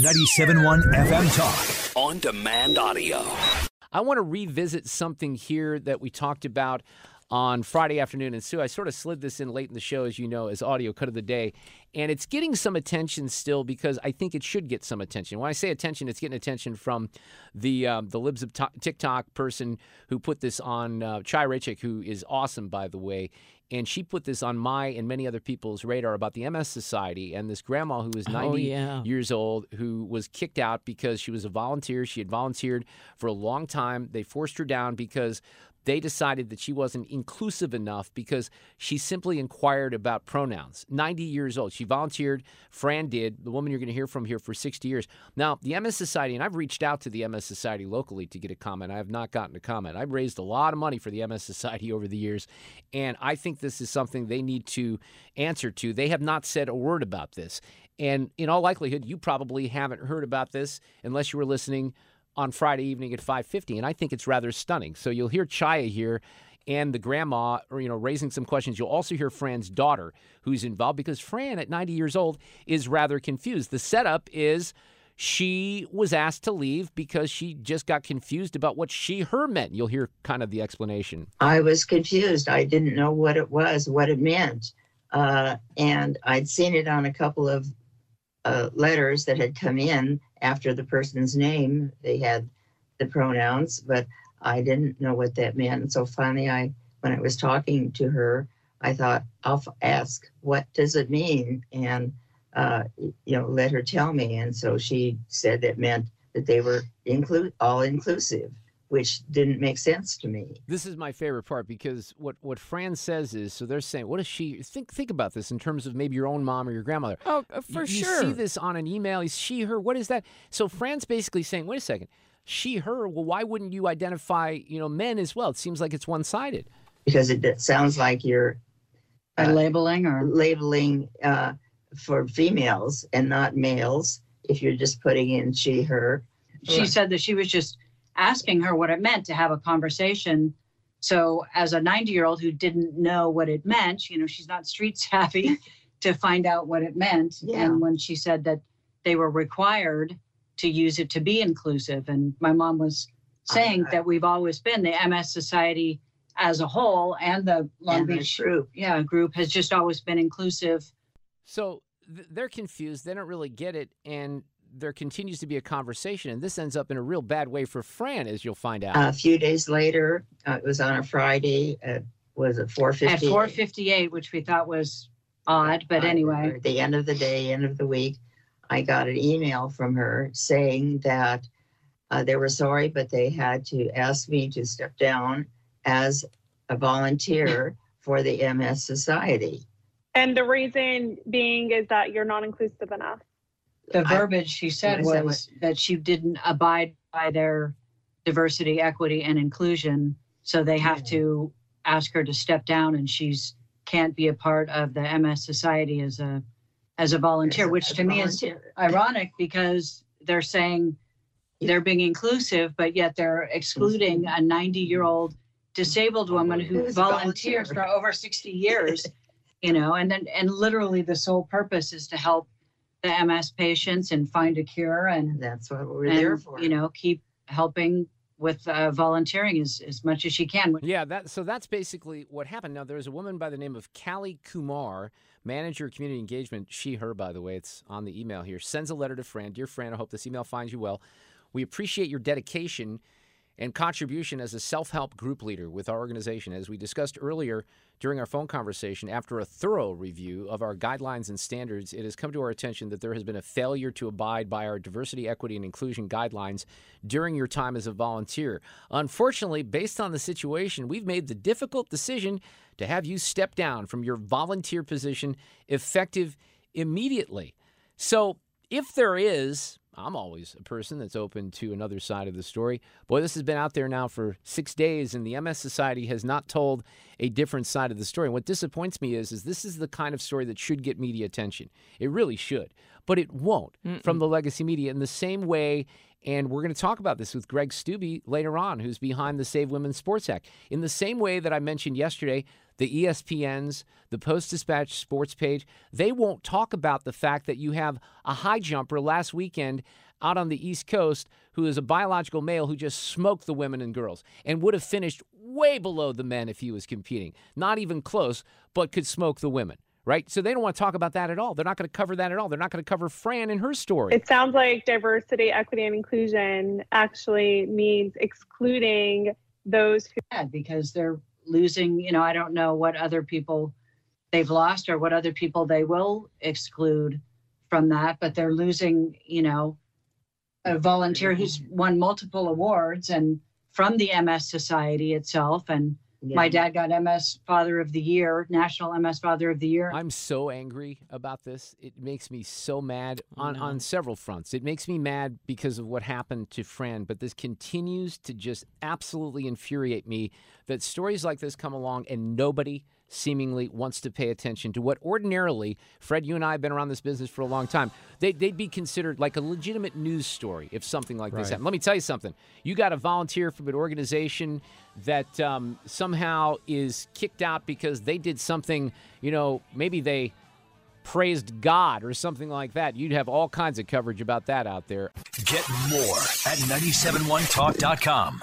97.1 FM Talk. On demand audio. I want to revisit something here that we talked about on Friday afternoon. And Sue, I sort of slid this in late in the show, as you know, as audio cut of the day. And it's getting some attention still because I think it should get some attention. When I say attention, it's getting attention from the um, the libs of TikTok person who put this on uh, Chaya Raichik, who is awesome, by the way and she put this on my and many other people's radar about the MS Society and this grandma who was 90 oh, yeah. years old who was kicked out because she was a volunteer. She had volunteered for a long time. They forced her down because they decided that she wasn't inclusive enough because she simply inquired about pronouns. 90 years old. She volunteered. Fran did, the woman you're going to hear from here for 60 years. Now, the MS Society, and I've reached out to the MS Society locally to get a comment. I have not gotten a comment. I've raised a lot of money for the MS Society over the years, and I think this is something they need to answer to. They have not said a word about this. And in all likelihood, you probably haven't heard about this unless you were listening on Friday evening at 5:50, and I think it's rather stunning. So you'll hear Chaya here and the grandma, or, you know, raising some questions. You'll also hear Fran's daughter, who's involved, because Fran, at 90 years old, is rather confused. The setup is she was asked to leave because she just got confused about what she her meant. You'll hear kind of the explanation. I was confused. I didn't know what it was, what it meant, uh, and I'd seen it on a couple of uh, letters that had come in after the person's name. They had the pronouns, but I didn't know what that meant. And so finally, I, when I was talking to her, I thought I'll ask, what does it mean? And uh, you know, let her tell me. And so she said that meant that they were include all inclusive which didn't make sense to me. This is my favorite part because what what Fran says is so they're saying, what is she think think about this in terms of maybe your own mom or your grandmother? Oh, uh, for you, sure. You see this on an email, is she her? What is that? So Fran's basically saying, wait a second, she her. Well, why wouldn't you identify you know men as well? It seems like it's one sided. Because it, it, sounds like you're uh, labeling or labeling uh, for females and not males. If you're just putting in she her. She said that she was just asking her what it meant to have a conversation. So, as a 90 year old who didn't know what it meant, you know, she's not street savvy to find out what it meant. Yeah. And when she said that they were required to use it to be inclusive, and my mom was saying that we've always been the MS Society as a whole and the Long and Beach group, yeah, group has just always been inclusive. So they're confused. They don't really get it, and there continues to be a conversation, and this ends up in a real bad way for Fran, as you'll find out. a few days later, uh, it was on a Friday. At, was it four fifty? At 4:58, which we thought was odd, but anyway. At the end of the day, end of the week, I got an email from her saying that uh, they were sorry, but they had to ask me to step down as a volunteer for the MS Society. And the reason being is that you're not inclusive enough. The verbiage she said What is that was that she didn't abide by their diversity, equity, and inclusion. So they have to ask her to step down, and she's can't be a part of the MS Society as a as a volunteer, which to me is ironic because they're saying they're being inclusive, but yet they're excluding a 90 year old disabled woman who Who's volunteers for over 60 years. You know, and then and literally the sole purpose is to help the MS patients and find a cure and And that's what we're there and for. you know keep helping with uh, volunteering as, as much as she can. Yeah, that so that's basically what happened. Now there's a woman by the name of Callie Kumar, manager of community engagement. She, her, by the way, it's on the email here. Sends a letter to Fran. Dear Fran, I hope this email finds you well. We appreciate your dedication and contribution as a self help group leader with our organization. As we discussed earlier during our phone conversation, after a thorough review of our guidelines and standards, it has come to our attention that there has been a failure to abide by our diversity, equity, and inclusion guidelines during your time as a volunteer. Unfortunately, based on the situation, we've made the difficult decision to have you step down from your volunteer position effective immediately. So, if there is I'm always a person that's open to another side of the story. Boy, this has been out there now for six days, and the MS Society has not told a different side of the story. And what disappoints me is, is this is the kind of story that should get media attention. It really should, but it won't Mm-mm. from the legacy media in the same way. And we're going to talk about this with Greg Steube later on, who's behind the Save Women's Sports Act. In the same way that I mentioned yesterday, the ESPNs, the Post Dispatch sports page, they won't talk about the fact that you have a high jumper last weekend out on the East Coast who is a biological male who just smoked the women and girls and would have finished way below the men if he was competing. Not even close, but could smoke the women. Right? So they don't want to talk about that at all. They're not going to cover that at all. They're not going to cover Fran and her story. It sounds like diversity, equity, and inclusion actually means excluding those who. Because they're losing, you know, I don't know what other people they've lost or what other people they will exclude from that, but they're losing, you know, a volunteer who's mm-hmm. won multiple awards and from the MS Society itself and yeah. My dad got MS Father of the Year, National MS Father of the Year. I'm so angry about this. It makes me so mad on, on several fronts. It makes me mad because of what happened to Fran, but this continues to just absolutely infuriate me that stories like this come along and nobody seemingly wants to pay attention to what ordinarily, Fred, you and I have been around this business for a long time, they, would be considered like a legitimate news story if something like right. this happened. Let me tell you something. You got a volunteer from an organization that um, somehow is kicked out because they did something, you know, maybe they praised God or something like that. You'd have all kinds of coverage about that out there. Get more at 971talk.com.